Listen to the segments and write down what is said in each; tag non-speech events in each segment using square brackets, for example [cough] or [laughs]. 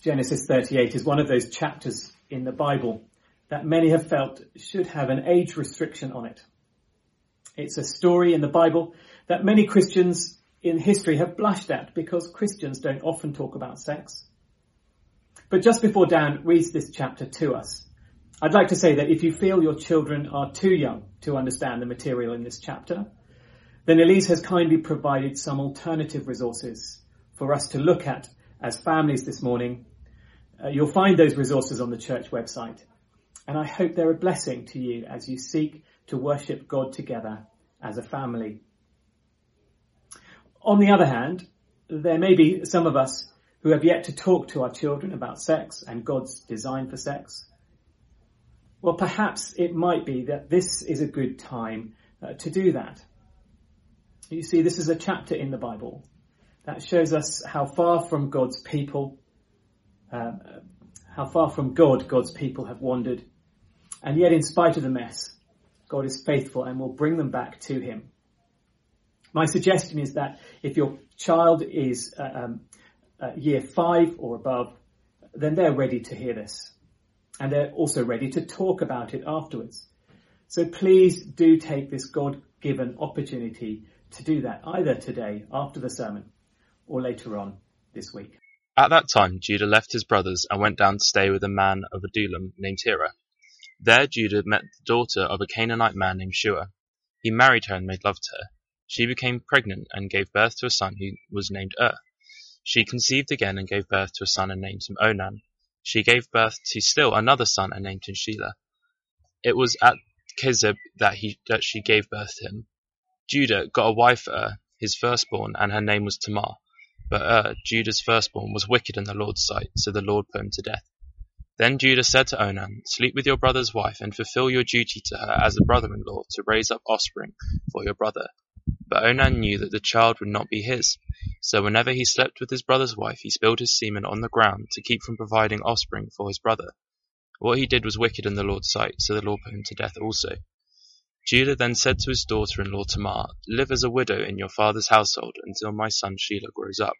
Genesis 38 is one of those chapters in the Bible that many have felt should have an age restriction on it. It's a story in the Bible that many Christians in history have blushed at because Christians don't often talk about sex. But just before Dan reads this chapter to us, I'd like to say that if you feel your children are too young to understand the material in this chapter, then Elise has kindly provided some alternative resources for us to look at as families this morning. Uh, you'll find those resources on the church website. And I hope they're a blessing to you as you seek to worship God together as a family. On the other hand, there may be some of us who have yet to talk to our children about sex and God's design for sex. Well, perhaps it might be that this is a good time uh, to do that. You see, this is a chapter in the Bible that shows us how far from God's people, uh, how far from God God's people have wandered. And yet, in spite of the mess, God is faithful and will bring them back to Him. My suggestion is that if your child is uh, um, uh, year five or above, then they're ready to hear this and they're also ready to talk about it afterwards. So please do take this God-given opportunity to do that either today after the sermon or later on this week. At that time, Judah left his brothers and went down to stay with a man of Adullam named Hira. There, Judah met the daughter of a Canaanite man named Shua. He married her and made love to her. She became pregnant and gave birth to a son who was named Ur. She conceived again and gave birth to a son and named him Onan. She gave birth to still another son and named him Shelah. It was at Kezib that, he, that she gave birth to him. Judah got a wife for Ur, his firstborn, and her name was Tamar. But Ur, Judah's firstborn, was wicked in the Lord's sight, so the Lord put him to death. Then Judah said to Onan, Sleep with your brother's wife, and fulfill your duty to her as a brother-in-law to raise up offspring for your brother. But Onan knew that the child would not be his, so whenever he slept with his brother's wife he spilled his semen on the ground to keep from providing offspring for his brother. What he did was wicked in the Lord's sight, so the Lord put him to death also. Judah then said to his daughter-in-law Tamar, Live as a widow in your father's household until my son Shelah grows up.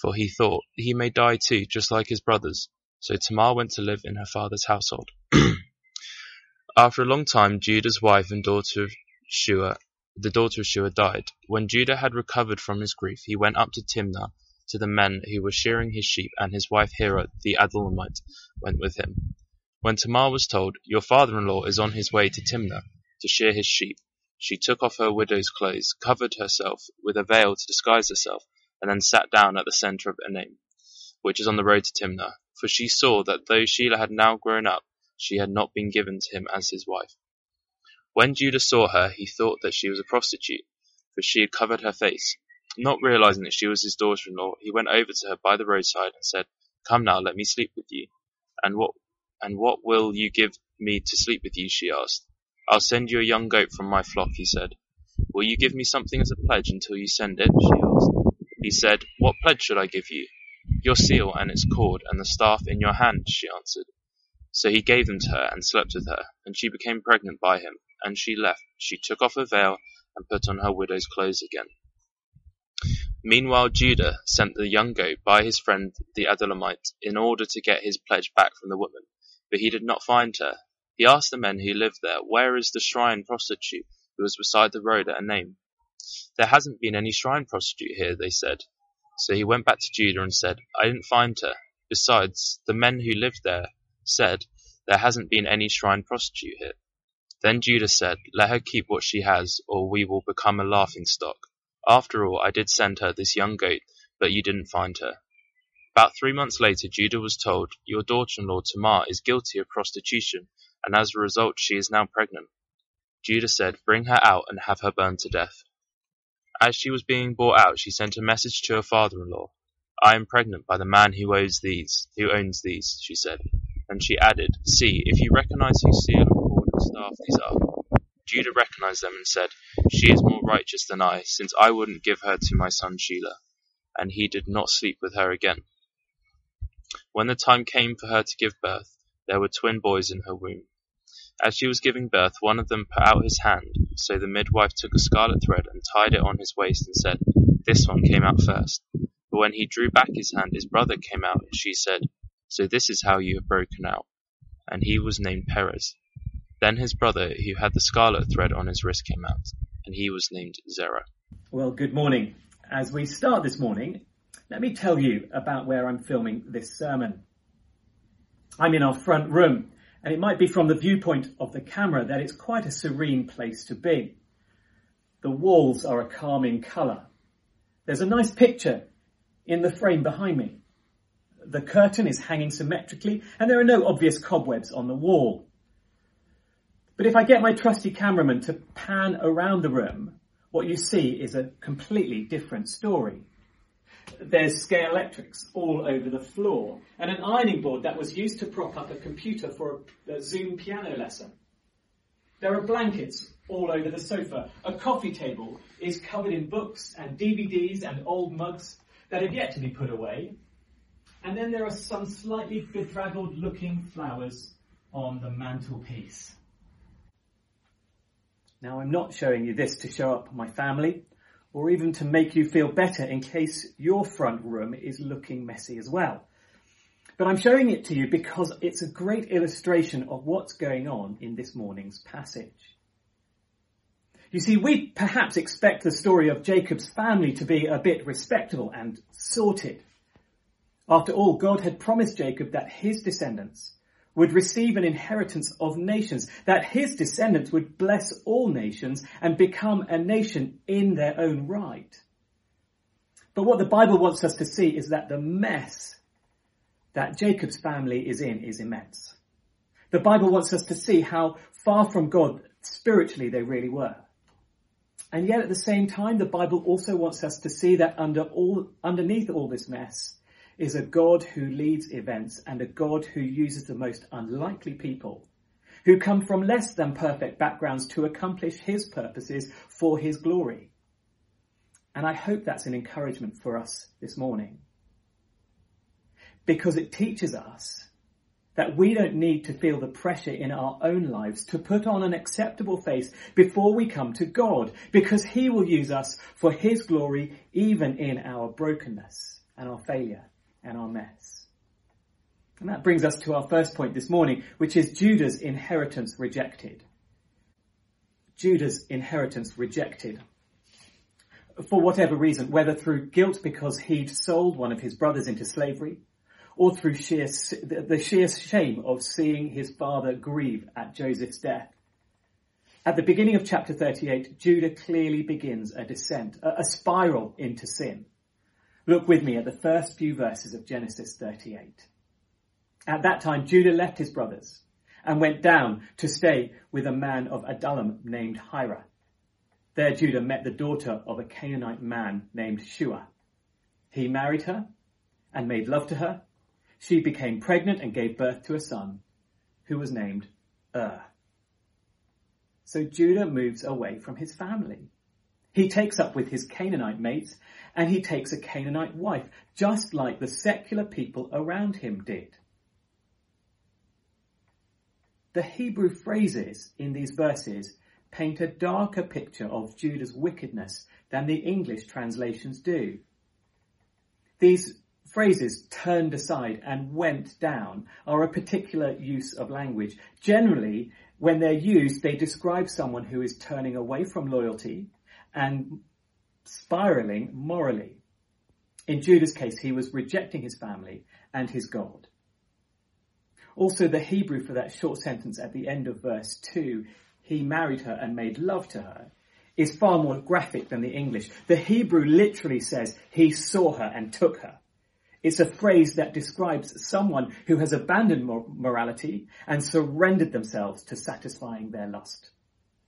For he thought, he may die too, just like his brothers. So Tamar went to live in her father's household. [clears throat] After a long time, Judah's wife and daughter Shua the daughter of Shua died. When Judah had recovered from his grief, he went up to Timnah to the men who were shearing his sheep, and his wife Hira the Adullamite went with him. When Tamar was told, Your father-in-law is on his way to Timnah to shear his sheep, she took off her widow's clothes, covered herself with a veil to disguise herself, and then sat down at the centre of Enaim, which is on the road to Timnah, for she saw that though Shelah had now grown up, she had not been given to him as his wife. When Judah saw her, he thought that she was a prostitute, for she had covered her face. Not realizing that she was his daughter-in-law, he went over to her by the roadside and said, Come now, let me sleep with you. And what, and what will you give me to sleep with you? she asked. I'll send you a young goat from my flock, he said. Will you give me something as a pledge until you send it? she asked. He said, What pledge should I give you? Your seal and its cord and the staff in your hand, she answered. So he gave them to her and slept with her, and she became pregnant by him and she left. She took off her veil and put on her widow's clothes again. Meanwhile Judah sent the young goat by his friend the Adullamite in order to get his pledge back from the woman, but he did not find her. He asked the men who lived there, Where is the shrine prostitute who was beside the road at Enaim? There hasn't been any shrine prostitute here, they said. So he went back to Judah and said, I didn't find her. Besides, the men who lived there said, There hasn't been any shrine prostitute here. Then Judah said, Let her keep what she has, or we will become a laughing stock. After all, I did send her this young goat, but you didn't find her. About three months later, Judah was told, Your daughter-in-law Tamar is guilty of prostitution, and as a result she is now pregnant. Judah said, Bring her out and have her burned to death. As she was being brought out, she sent a message to her father-in-law. I am pregnant by the man who owns these, who owns these, she said. And she added, See, if you recognize whose seal and cord and staff these are. Judah recognized them and said, She is more righteous than I, since I wouldn't give her to my son Shelah. And he did not sleep with her again. When the time came for her to give birth, there were twin boys in her womb. As she was giving birth, one of them put out his hand, so the midwife took a scarlet thread and tied it on his waist and said, This one came out first. But when he drew back his hand, his brother came out, and she said, So this is how you have broken out. And he was named Perez. Then his brother, who had the scarlet thread on his wrist, came out, and he was named Zerah. Well, good morning. As we start this morning, let me tell you about where I'm filming this sermon. I'm in our front room, and it might be from the viewpoint of the camera that it's quite a serene place to be. The walls are a calming colour. There's a nice picture in the frame behind me. The curtain is hanging symmetrically and there are no obvious cobwebs on the wall. But if I get my trusty cameraman to pan around the room, what you see is a completely different story. There's scale electrics all over the floor and an ironing board that was used to prop up a computer for a, a Zoom piano lesson. There are blankets all over the sofa. A coffee table is covered in books and DVDs and old mugs that have yet to be put away. And then there are some slightly bedraggled looking flowers on the mantelpiece. Now I'm not showing you this to show up my family or even to make you feel better in case your front room is looking messy as well. But I'm showing it to you because it's a great illustration of what's going on in this morning's passage. You see, we perhaps expect the story of Jacob's family to be a bit respectable and sorted. After all, God had promised Jacob that his descendants would receive an inheritance of nations, that his descendants would bless all nations and become a nation in their own right. But what the Bible wants us to see is that the mess that Jacob's family is in is immense. The Bible wants us to see how far from God spiritually they really were. And yet at the same time, the Bible also wants us to see that under all, underneath all this mess is a God who leads events and a God who uses the most unlikely people who come from less than perfect backgrounds to accomplish his purposes for his glory. And I hope that's an encouragement for us this morning. Because it teaches us that we don't need to feel the pressure in our own lives to put on an acceptable face before we come to God, because He will use us for His glory even in our brokenness and our failure and our mess. And that brings us to our first point this morning, which is Judah's inheritance rejected. Judah's inheritance rejected. For whatever reason, whether through guilt because he'd sold one of his brothers into slavery, or through sheer, the sheer shame of seeing his father grieve at Joseph's death. At the beginning of chapter 38, Judah clearly begins a descent, a spiral into sin. Look with me at the first few verses of Genesis 38. At that time, Judah left his brothers and went down to stay with a man of Adullam named Hira. There Judah met the daughter of a Canaanite man named Shua. He married her and made love to her she became pregnant and gave birth to a son who was named Er. So Judah moves away from his family. He takes up with his Canaanite mates and he takes a Canaanite wife, just like the secular people around him did. The Hebrew phrases in these verses paint a darker picture of Judah's wickedness than the English translations do. These phrases turned aside and went down are a particular use of language. Generally, when they're used, they describe someone who is turning away from loyalty and spiraling morally. In Judah's case, he was rejecting his family and his God. Also, the Hebrew for that short sentence at the end of verse 2, he married her and made love to her, is far more graphic than the English. The Hebrew literally says he saw her and took her. It's a phrase that describes someone who has abandoned morality and surrendered themselves to satisfying their lust.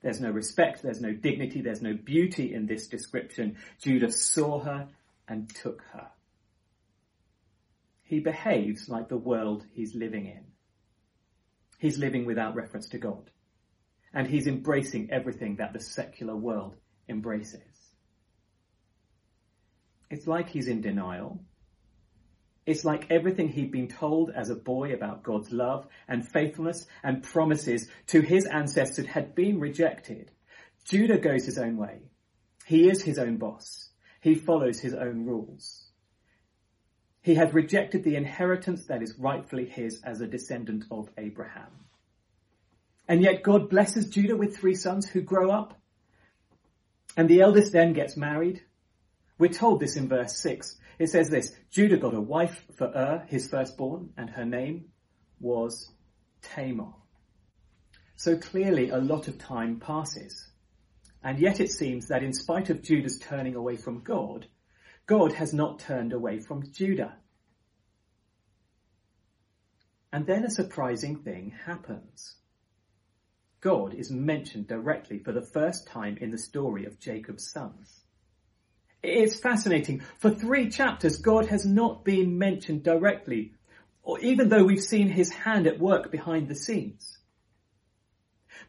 There's no respect, there's no dignity, there's no beauty in this description. Judah saw her and took her. He behaves like the world he's living in. He's living without reference to God. And he's embracing everything that the secular world embraces. It's like he's in denial it's like everything he'd been told as a boy about God's love and faithfulness and promises to his ancestors had been rejected. Judah goes his own way. He is his own boss. He follows his own rules. He had rejected the inheritance that is rightfully his as a descendant of Abraham. And yet God blesses Judah with three sons who grow up. And the eldest then gets married. We're told this in verse 6. It says this, Judah got a wife for Ur, his firstborn, and her name was Tamar. So clearly a lot of time passes. And yet it seems that in spite of Judah's turning away from God, God has not turned away from Judah. And then a surprising thing happens. God is mentioned directly for the first time in the story of Jacob's sons. It's fascinating. For three chapters, God has not been mentioned directly, or even though we've seen his hand at work behind the scenes.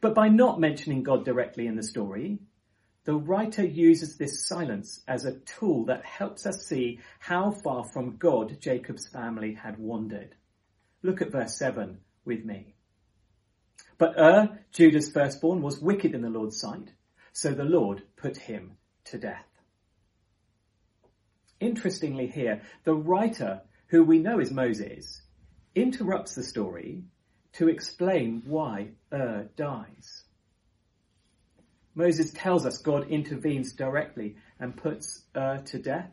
But by not mentioning God directly in the story, the writer uses this silence as a tool that helps us see how far from God Jacob's family had wandered. Look at verse 7 with me. But Ur, Judah's firstborn, was wicked in the Lord's sight, so the Lord put him to death. Interestingly here, the writer, who we know is Moses, interrupts the story to explain why Ur dies. Moses tells us God intervenes directly and puts Ur to death.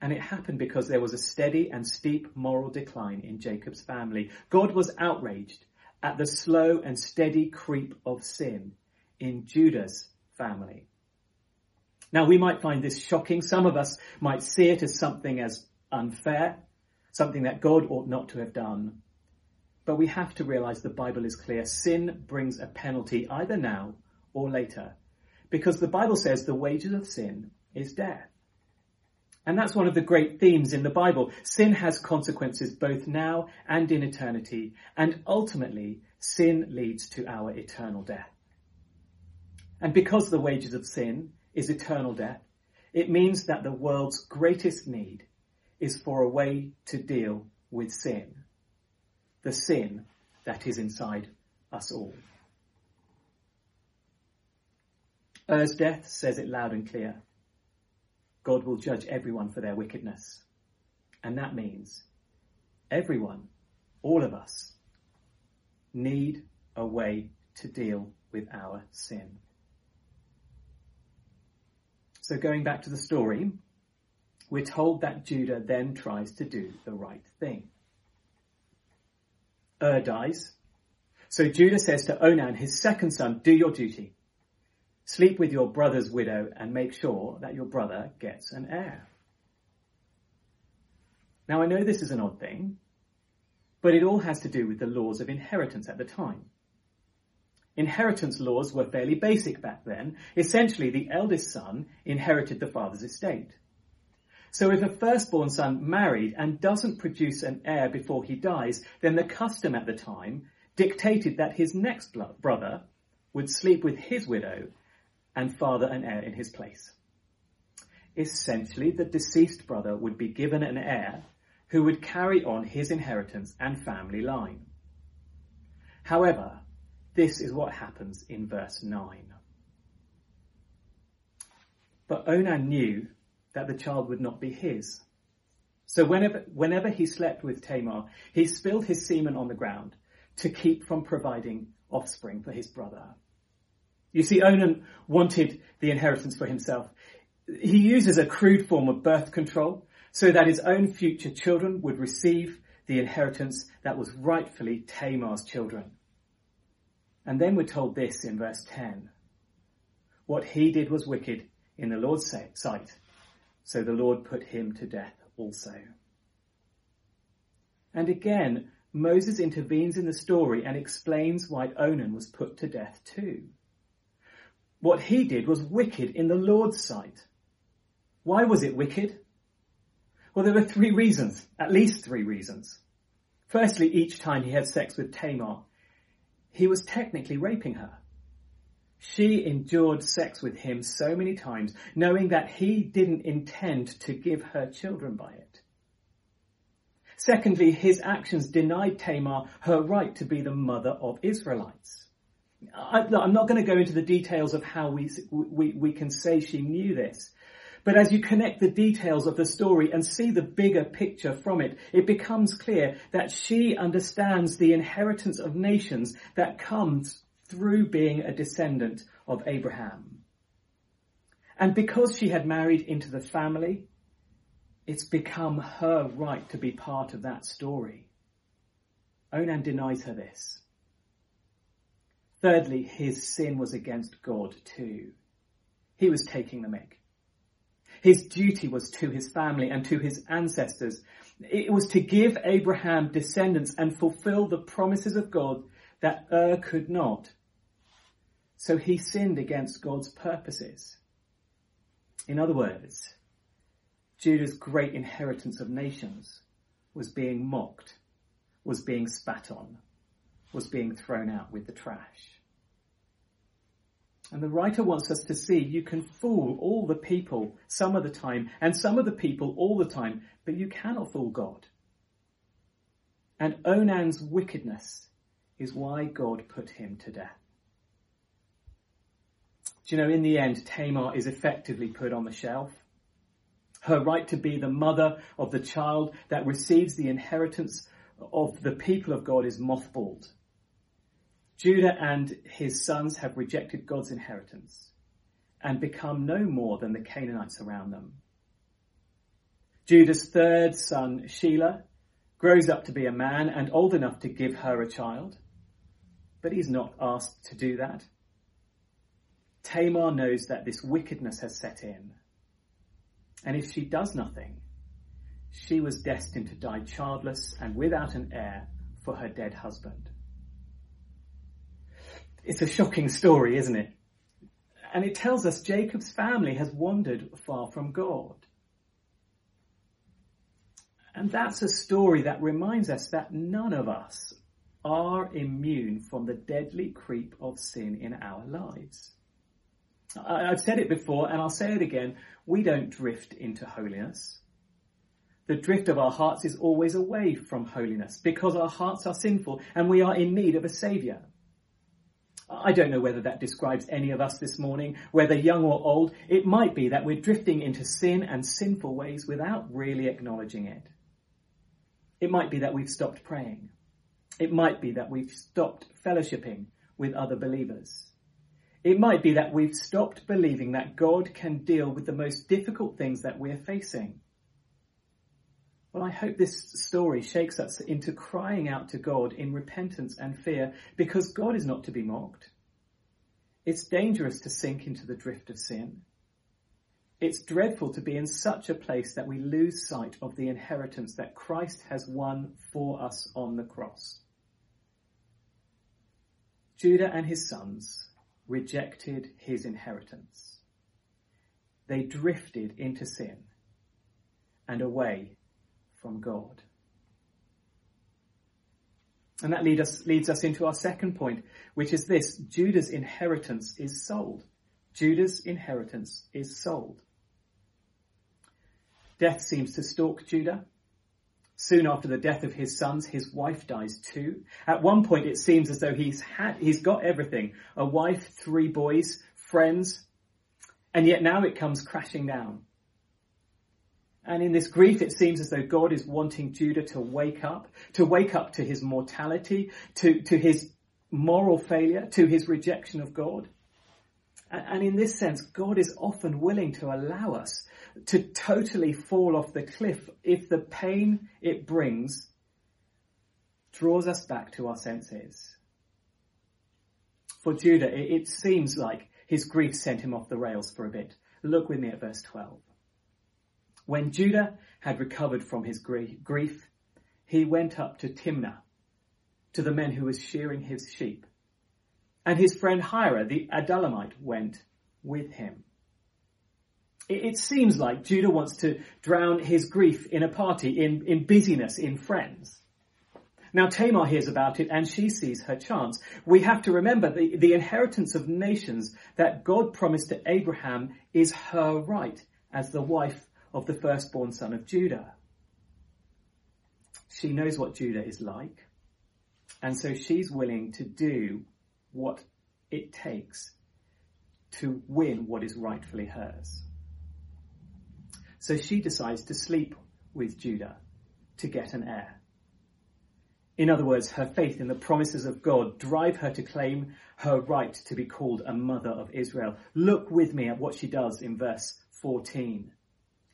And it happened because there was a steady and steep moral decline in Jacob's family. God was outraged at the slow and steady creep of sin in Judah's family. Now we might find this shocking. Some of us might see it as something as unfair, something that God ought not to have done. But we have to realize the Bible is clear. Sin brings a penalty either now or later. Because the Bible says the wages of sin is death. And that's one of the great themes in the Bible. Sin has consequences both now and in eternity. And ultimately, sin leads to our eternal death. And because the wages of sin is eternal death, it means that the world's greatest need is for a way to deal with sin. The sin that is inside us all. Er's death says it loud and clear. God will judge everyone for their wickedness. And that means everyone, all of us, need a way to deal with our sin. So going back to the story, we're told that Judah then tries to do the right thing. Ur dies. So Judah says to Onan, his second son, do your duty. Sleep with your brother's widow and make sure that your brother gets an heir. Now I know this is an odd thing, but it all has to do with the laws of inheritance at the time. Inheritance laws were fairly basic back then. Essentially, the eldest son inherited the father's estate. So if a firstborn son married and doesn't produce an heir before he dies, then the custom at the time dictated that his next brother would sleep with his widow and father an heir in his place. Essentially, the deceased brother would be given an heir who would carry on his inheritance and family line. However, this is what happens in verse 9. But Onan knew that the child would not be his. So whenever, whenever he slept with Tamar, he spilled his semen on the ground to keep from providing offspring for his brother. You see, Onan wanted the inheritance for himself. He uses a crude form of birth control so that his own future children would receive the inheritance that was rightfully Tamar's children. And then we're told this in verse 10. What he did was wicked in the Lord's sight, so the Lord put him to death also. And again, Moses intervenes in the story and explains why Onan was put to death too. What he did was wicked in the Lord's sight. Why was it wicked? Well, there were three reasons, at least three reasons. Firstly, each time he had sex with Tamar, he was technically raping her. She endured sex with him so many times, knowing that he didn't intend to give her children by it. Secondly, his actions denied Tamar her right to be the mother of Israelites. I, am not going to go into the details of how we, we, we can say she knew this, But as you connect the details of the story and see the bigger picture from it, it becomes clear that she understands the inheritance of nations that comes through being a descendant of Abraham. And because she had married into the family, it's become her right to be part of that story. Onan denies her this. Thirdly, his sin was against God too. He was taking the mick. His duty was to his family and to his ancestors. It was to give Abraham descendants and fulfill the promises of God that Ur could not. So he sinned against God's purposes. In other words, Judah's great inheritance of nations was being mocked, was being spat on, was being thrown out with the trash. And the writer wants us to see you can fool all the people some of the time and some of the people all the time, but you cannot fool God. And Onan's wickedness is why God put him to death. Do you know, in the end, Tamar is effectively put on the shelf. Her right to be the mother of the child that receives the inheritance of the people of God is mothballed. Judah and his sons have rejected God's inheritance and become no more than the Canaanites around them. Judah's third son, Shelah, grows up to be a man and old enough to give her a child, but he's not asked to do that. Tamar knows that this wickedness has set in, and if she does nothing, she was destined to die childless and without an heir for her dead husband. It's a shocking story, isn't it? And it tells us Jacob's family has wandered far from God. And that's a story that reminds us that none of us are immune from the deadly creep of sin in our lives. I've said it before and I'll say it again. We don't drift into holiness. The drift of our hearts is always away from holiness because our hearts are sinful and we are in need of a saviour. I don't know whether that describes any of us this morning, whether young or old. It might be that we're drifting into sin and sinful ways without really acknowledging it. It might be that we've stopped praying. It might be that we've stopped fellowshipping with other believers. It might be that we've stopped believing that God can deal with the most difficult things that we're facing. Well, I hope this story shakes us into crying out to God in repentance and fear because God is not to be mocked. It's dangerous to sink into the drift of sin. It's dreadful to be in such a place that we lose sight of the inheritance that Christ has won for us on the cross. Judah and his sons rejected his inheritance. They drifted into sin and away from God. And that lead us, leads us into our second point, which is this. Judah's inheritance is sold. Judah's inheritance is sold. Death seems to stalk Judah. Soon after the death of his sons, his wife dies too. At one point, it seems as though he's had, he's got everything. A wife, three boys, friends, and yet now it comes crashing down. And in this grief, it seems as though God is wanting Judah to wake up, to wake up to his mortality, to, to his moral failure, to his rejection of God. And, in this sense, God is often willing to allow us to totally fall off the cliff if the pain it brings draws us back to our senses. For Judah, it seems like his grief sent him off the rails for a bit. Look with me at verse 12. When Judah had recovered from his grief, he went up to Timnah, to the men who was shearing his sheep. And his friend Hira, the Adullamite, went with him. It, seems like Judah wants to drown his grief in a party, in, in busyness, in friends. Now Tamar hears about it and she sees her chance. We have to remember the, the inheritance of nations that God promised to Abraham is her right as the wife of the firstborn son of Judah. She knows what Judah is like, and so she's willing to do what it takes to win what is rightfully hers. So she decides to sleep with Judah to get an heir. In other words, her faith in the promises of God drive her to claim her right to be called a mother of Israel. Look with me at what she does in verse 14.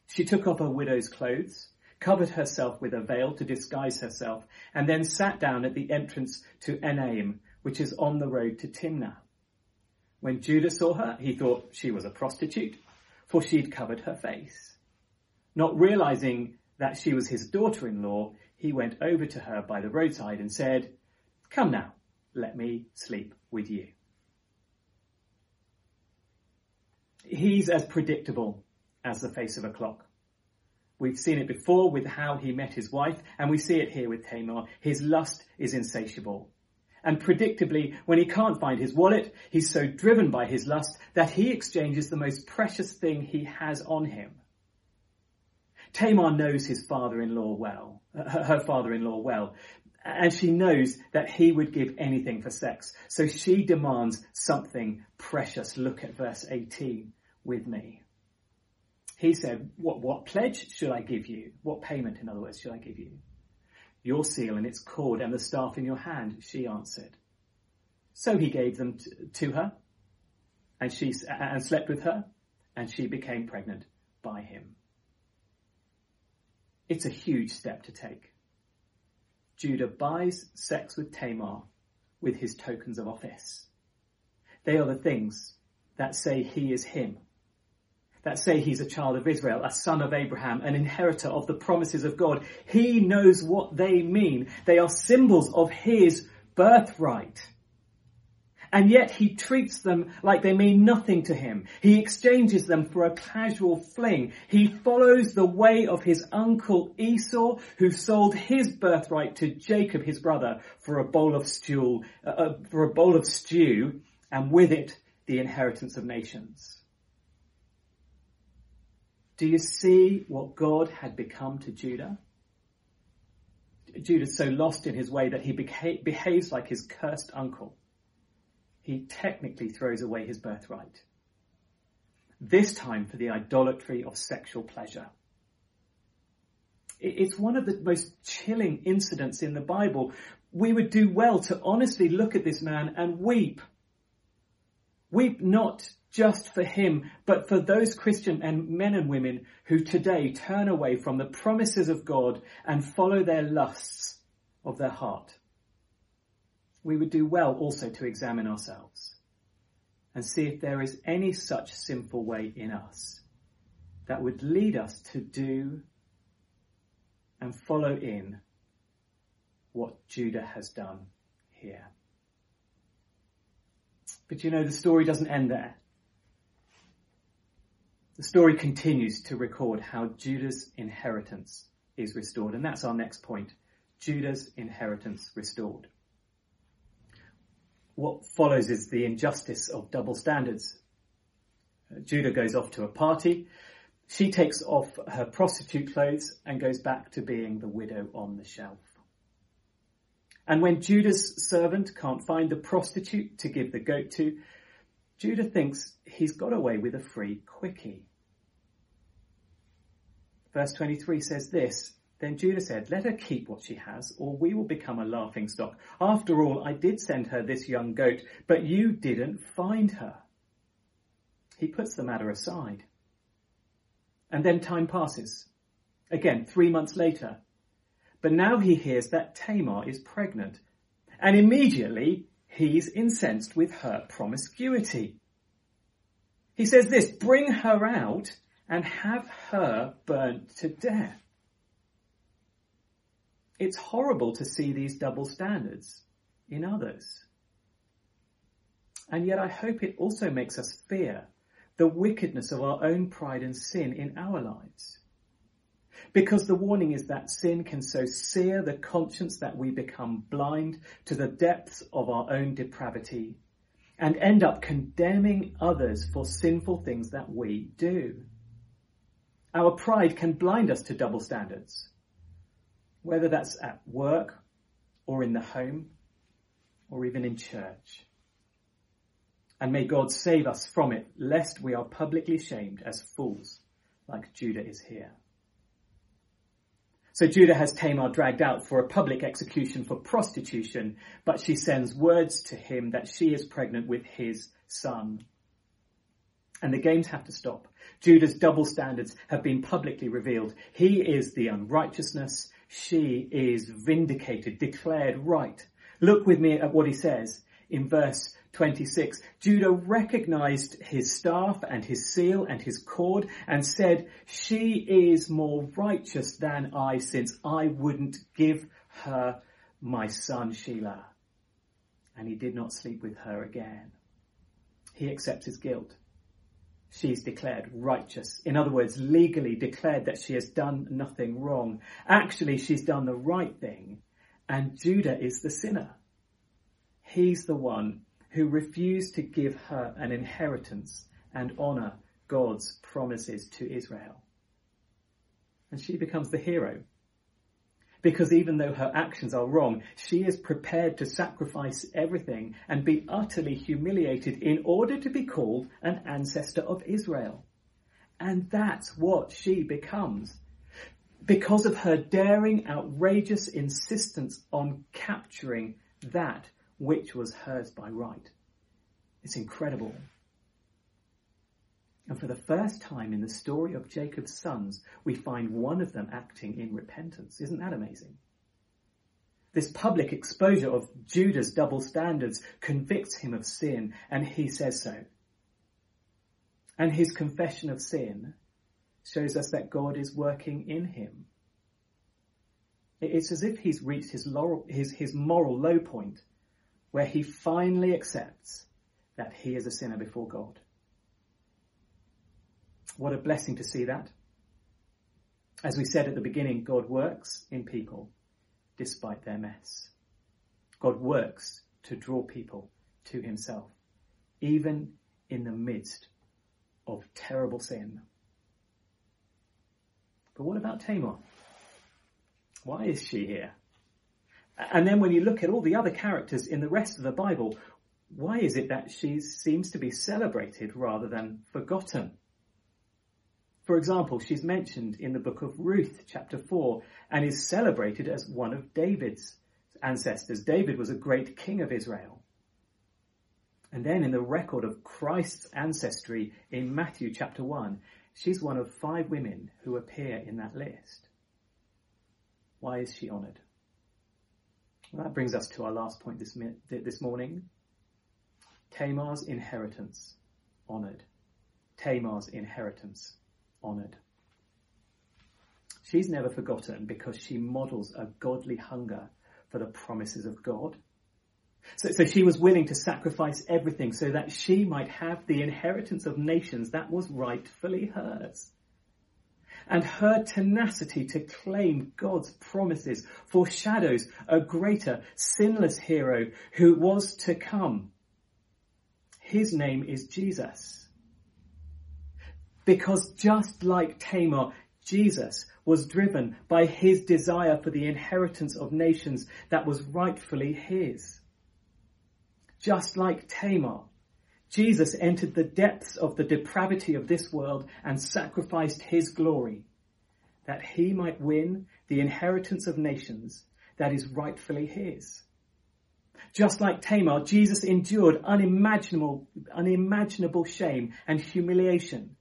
She took off her widow's clothes, covered herself with a veil to disguise herself, and then sat down at the entrance to Enaim, which is on the road to Timnah. When Judah saw her, he thought she was a prostitute, for she'd covered her face. Not realizing that she was his daughter-in-law, he went over to her by the roadside and said, Come now, let me sleep with you. He's as predictable as the face of a clock. We've seen it before with how he met his wife, and we see it here with Tamar. His lust is insatiable. And predictably, when he can't find his wallet, he's so driven by his lust that he exchanges the most precious thing he has on him. Tamar knows his father-in-law well, [laughs] her father-in-law well, and she knows that he would give anything for sex. So she demands something precious. Look at verse 18 with me. He said, what, what pledge should I give you? What payment, in other words, should I give you? Your seal and its cord and the staff in your hand, she answered. So he gave them t- to her, and she and slept with her, and she became pregnant by him. It's a huge step to take. Judah buys sex with Tamar with his tokens of office. They are the things that say he is him that say he's a child of Israel, a son of Abraham, an inheritor of the promises of God. He knows what they mean. They are symbols of his birthright. And yet he treats them like they mean nothing to him. He exchanges them for a casual fling. He follows the way of his uncle Esau, who sold his birthright to Jacob, his brother, for a bowl of stew, uh, uh for a bowl of stew, and with it, the inheritance of nations. Do you see what God had become to Judah? Judah's so lost in his way that he beha- behaves like his cursed uncle. He technically throws away his birthright. This time for the idolatry of sexual pleasure. It's one of the most chilling incidents in the Bible. We would do well to honestly look at this man and weep. Weep not just for him, but for those Christian and men and women who today turn away from the promises of God and follow their lusts of their heart. We would do well also to examine ourselves and see if there is any such sinful way in us that would lead us to do and follow in what Judah has done here. But you know, the story doesn't end there. The story continues to record how Judah's inheritance is restored. And that's our next point. Judah's inheritance restored. What follows is the injustice of double standards. Uh, Judah goes off to a party. She takes off her prostitute clothes and goes back to being the widow on the shelf. And when Judah's servant can't find the prostitute to give the goat to, Judah thinks he's got away with a free quickie. Verse 23 says this, then Judah said, let her keep what she has, or we will become a laughing stock. After all, I did send her this young goat, but you didn't find her. He puts the matter aside. And then time passes. Again, three months later. But now he hears that Tamar is pregnant. And immediately he's incensed with her promiscuity. He says this, bring her out and have her burnt to death. It's horrible to see these double standards in others. And yet I hope it also makes us fear the wickedness of our own pride and sin in our lives. Because the warning is that sin can so sear the conscience that we become blind to the depths of our own depravity and end up condemning others for sinful things that we do. Our pride can blind us to double standards, whether that's at work or in the home or even in church. And may God save us from it, lest we are publicly shamed as fools like Judah is here. So Judah has Tamar dragged out for a public execution for prostitution, but she sends words to him that she is pregnant with his son. And the games have to stop. Judah's double standards have been publicly revealed. He is the unrighteousness. She is vindicated, declared right. Look with me at what he says in verse 26, Judah recognized his staff and his seal and his cord and said, she is more righteous than I since I wouldn't give her my son Shelah. And he did not sleep with her again. He accepts his guilt. She's declared righteous. In other words, legally declared that she has done nothing wrong. Actually, she's done the right thing and Judah is the sinner. He's the one who refused to give her an inheritance and honor God's promises to Israel. And she becomes the hero. Because even though her actions are wrong, she is prepared to sacrifice everything and be utterly humiliated in order to be called an ancestor of Israel. And that's what she becomes. Because of her daring, outrageous insistence on capturing that which was hers by right. It's incredible. And for the first time in the story of Jacob's sons, we find one of them acting in repentance. Isn't that amazing? This public exposure of Judah's double standards convicts him of sin, and he says so. And his confession of sin shows us that God is working in him. It's as if he's reached his, laurel, his, his moral low point where he finally accepts that he is a sinner before God. What a blessing to see that. As we said at the beginning, God works in people despite their mess. God works to draw people to himself, even in the midst of terrible sin. But what about Tamar? Why is she here? And then when you look at all the other characters in the rest of the Bible, why is it that she seems to be celebrated rather than forgotten? For example, she's mentioned in the book of Ruth, chapter 4, and is celebrated as one of David's ancestors. David was a great king of Israel. And then in the record of Christ's ancestry in Matthew chapter 1, she's one of five women who appear in that list. Why is she honoured? That brings us to our last point this, this morning. Tamar's inheritance honoured. Tamar's inheritance honoured. She's never forgotten because she models a godly hunger for the promises of God. So, so she was willing to sacrifice everything so that she might have the inheritance of nations that was rightfully hers and her tenacity to claim God's promises foreshadows a greater sinless hero who was to come. His name is Jesus. Because just like Tamar, Jesus was driven by his desire for the inheritance of nations that was rightfully his. Just like Tamar, Jesus entered the depths of the depravity of this world and sacrificed his glory that he might win the inheritance of nations that is rightfully his. Just like Tamar, Jesus endured unimaginable, unimaginable shame and humiliation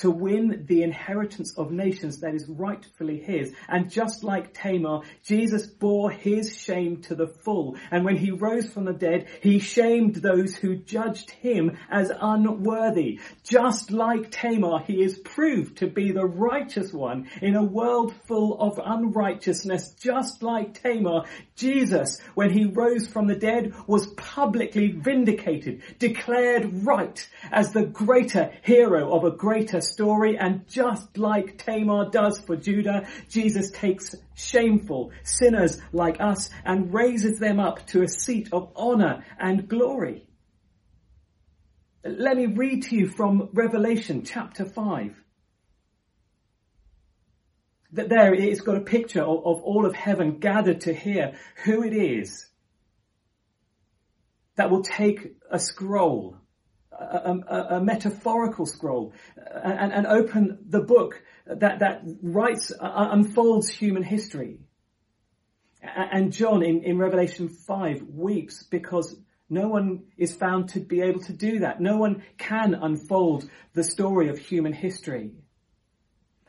to win the inheritance of nations that is rightfully his. And just like Tamar, Jesus bore his shame to the full. And when he rose from the dead, he shamed those who judged him as unworthy. Just like Tamar, he is proved to be the righteous one in a world full of unrighteousness. Just like Tamar, Jesus, when he rose from the dead, was publicly vindicated, declared right as the greater hero of a greater story. And just like Tamar does for Judah, Jesus takes shameful sinners like us and raises them up to a seat of honor and glory. Let me read to you from Revelation chapter 5 that there it's got a picture of, of all of heaven gathered to hear who it is that will take a scroll, a, a, a metaphorical scroll and, and, open the book that, that writes, uh, unfolds human history. And John in, in Revelation 5 weeps because no one is found to be able to do that. No one can unfold the story of human history.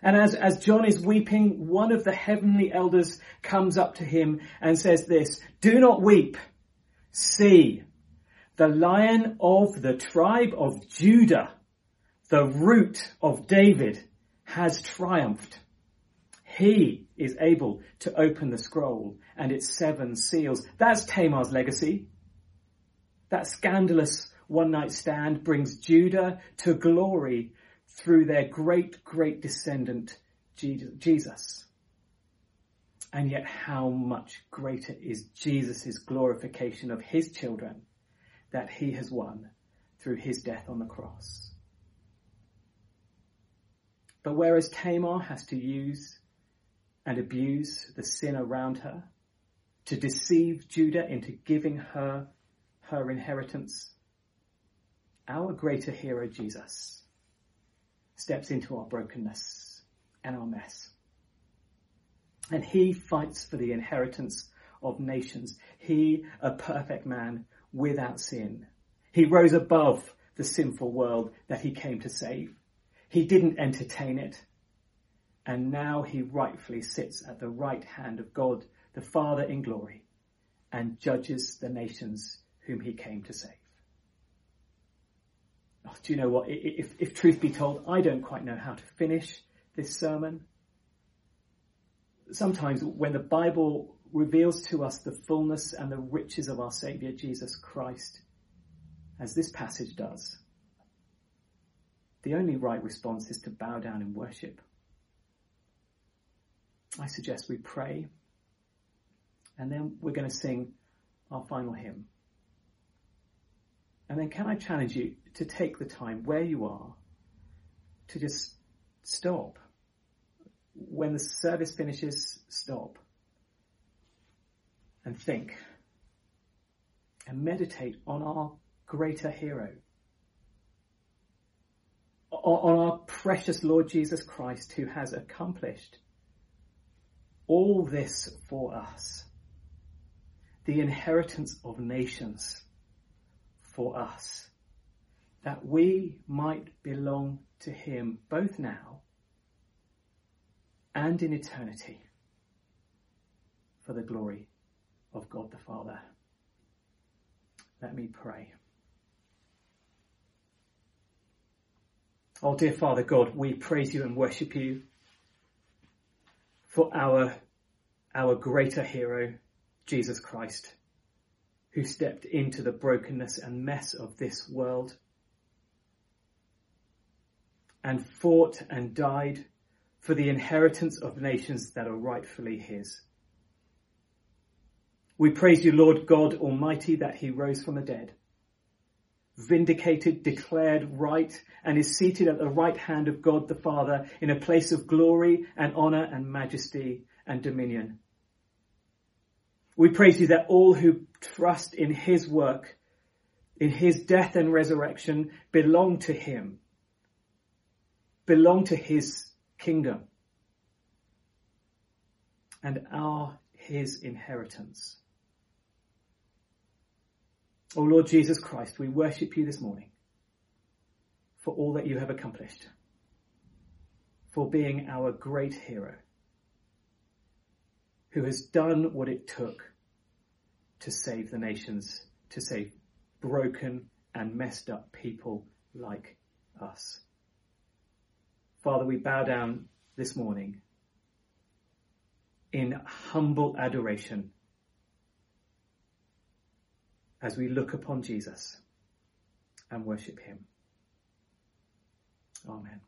And as, as John is weeping, one of the heavenly elders comes up to him and says this, do not weep. See, the lion of the tribe of Judah, the root of David, has triumphed. He is able to open the scroll and its seven seals. That's Tamar's legacy. That scandalous one night stand brings Judah to glory through their great, great descendant, Jesus. And yet how much greater is Jesus' glorification of his children that he has won through his death on the cross. But whereas Tamar has to use and abuse the sin around her to deceive Judah into giving her her inheritance, our greater hero Jesus steps into our brokenness and our mess. And he fights for the inheritance of nations. He, a perfect man without sin. He rose above the sinful world that he came to save. He didn't entertain it. And now he rightfully sits at the right hand of God, the Father in glory, and judges the nations whom he came to save. Oh, do you know what? If, if truth be told, I don't quite know how to finish this sermon. Sometimes when the Bible reveals to us the fullness and the riches of our Saviour Jesus Christ, as this passage does, the only right response is to bow down in worship. I suggest we pray, and then we're going to sing our final hymn. And then can I challenge you to take the time where you are to just stop. When the service finishes, stop and think and meditate on our greater hero, on our precious Lord Jesus Christ who has accomplished all this for us, the inheritance of nations for us, that we might belong to him both now and in eternity for the glory of God the Father. Let me pray. Oh dear Father God, we praise you and worship you for our, our greater hero, Jesus Christ who stepped into the brokenness and mess of this world and fought and died for the inheritance of nations that are rightfully his. We praise you, Lord God Almighty, that he rose from the dead, vindicated, declared right, and is seated at the right hand of God the Father in a place of glory and honor and majesty and dominion. We praise you that all who trust in his work, in his death and resurrection, belong to him, belong to his kingdom, and are his inheritance. O oh Lord Jesus Christ, we worship you this morning for all that you have accomplished, for being our great hero who has done what it took to save the nations, to save broken and messed up people like us. Father, we bow down this morning in humble adoration as we look upon Jesus and worship him. Amen.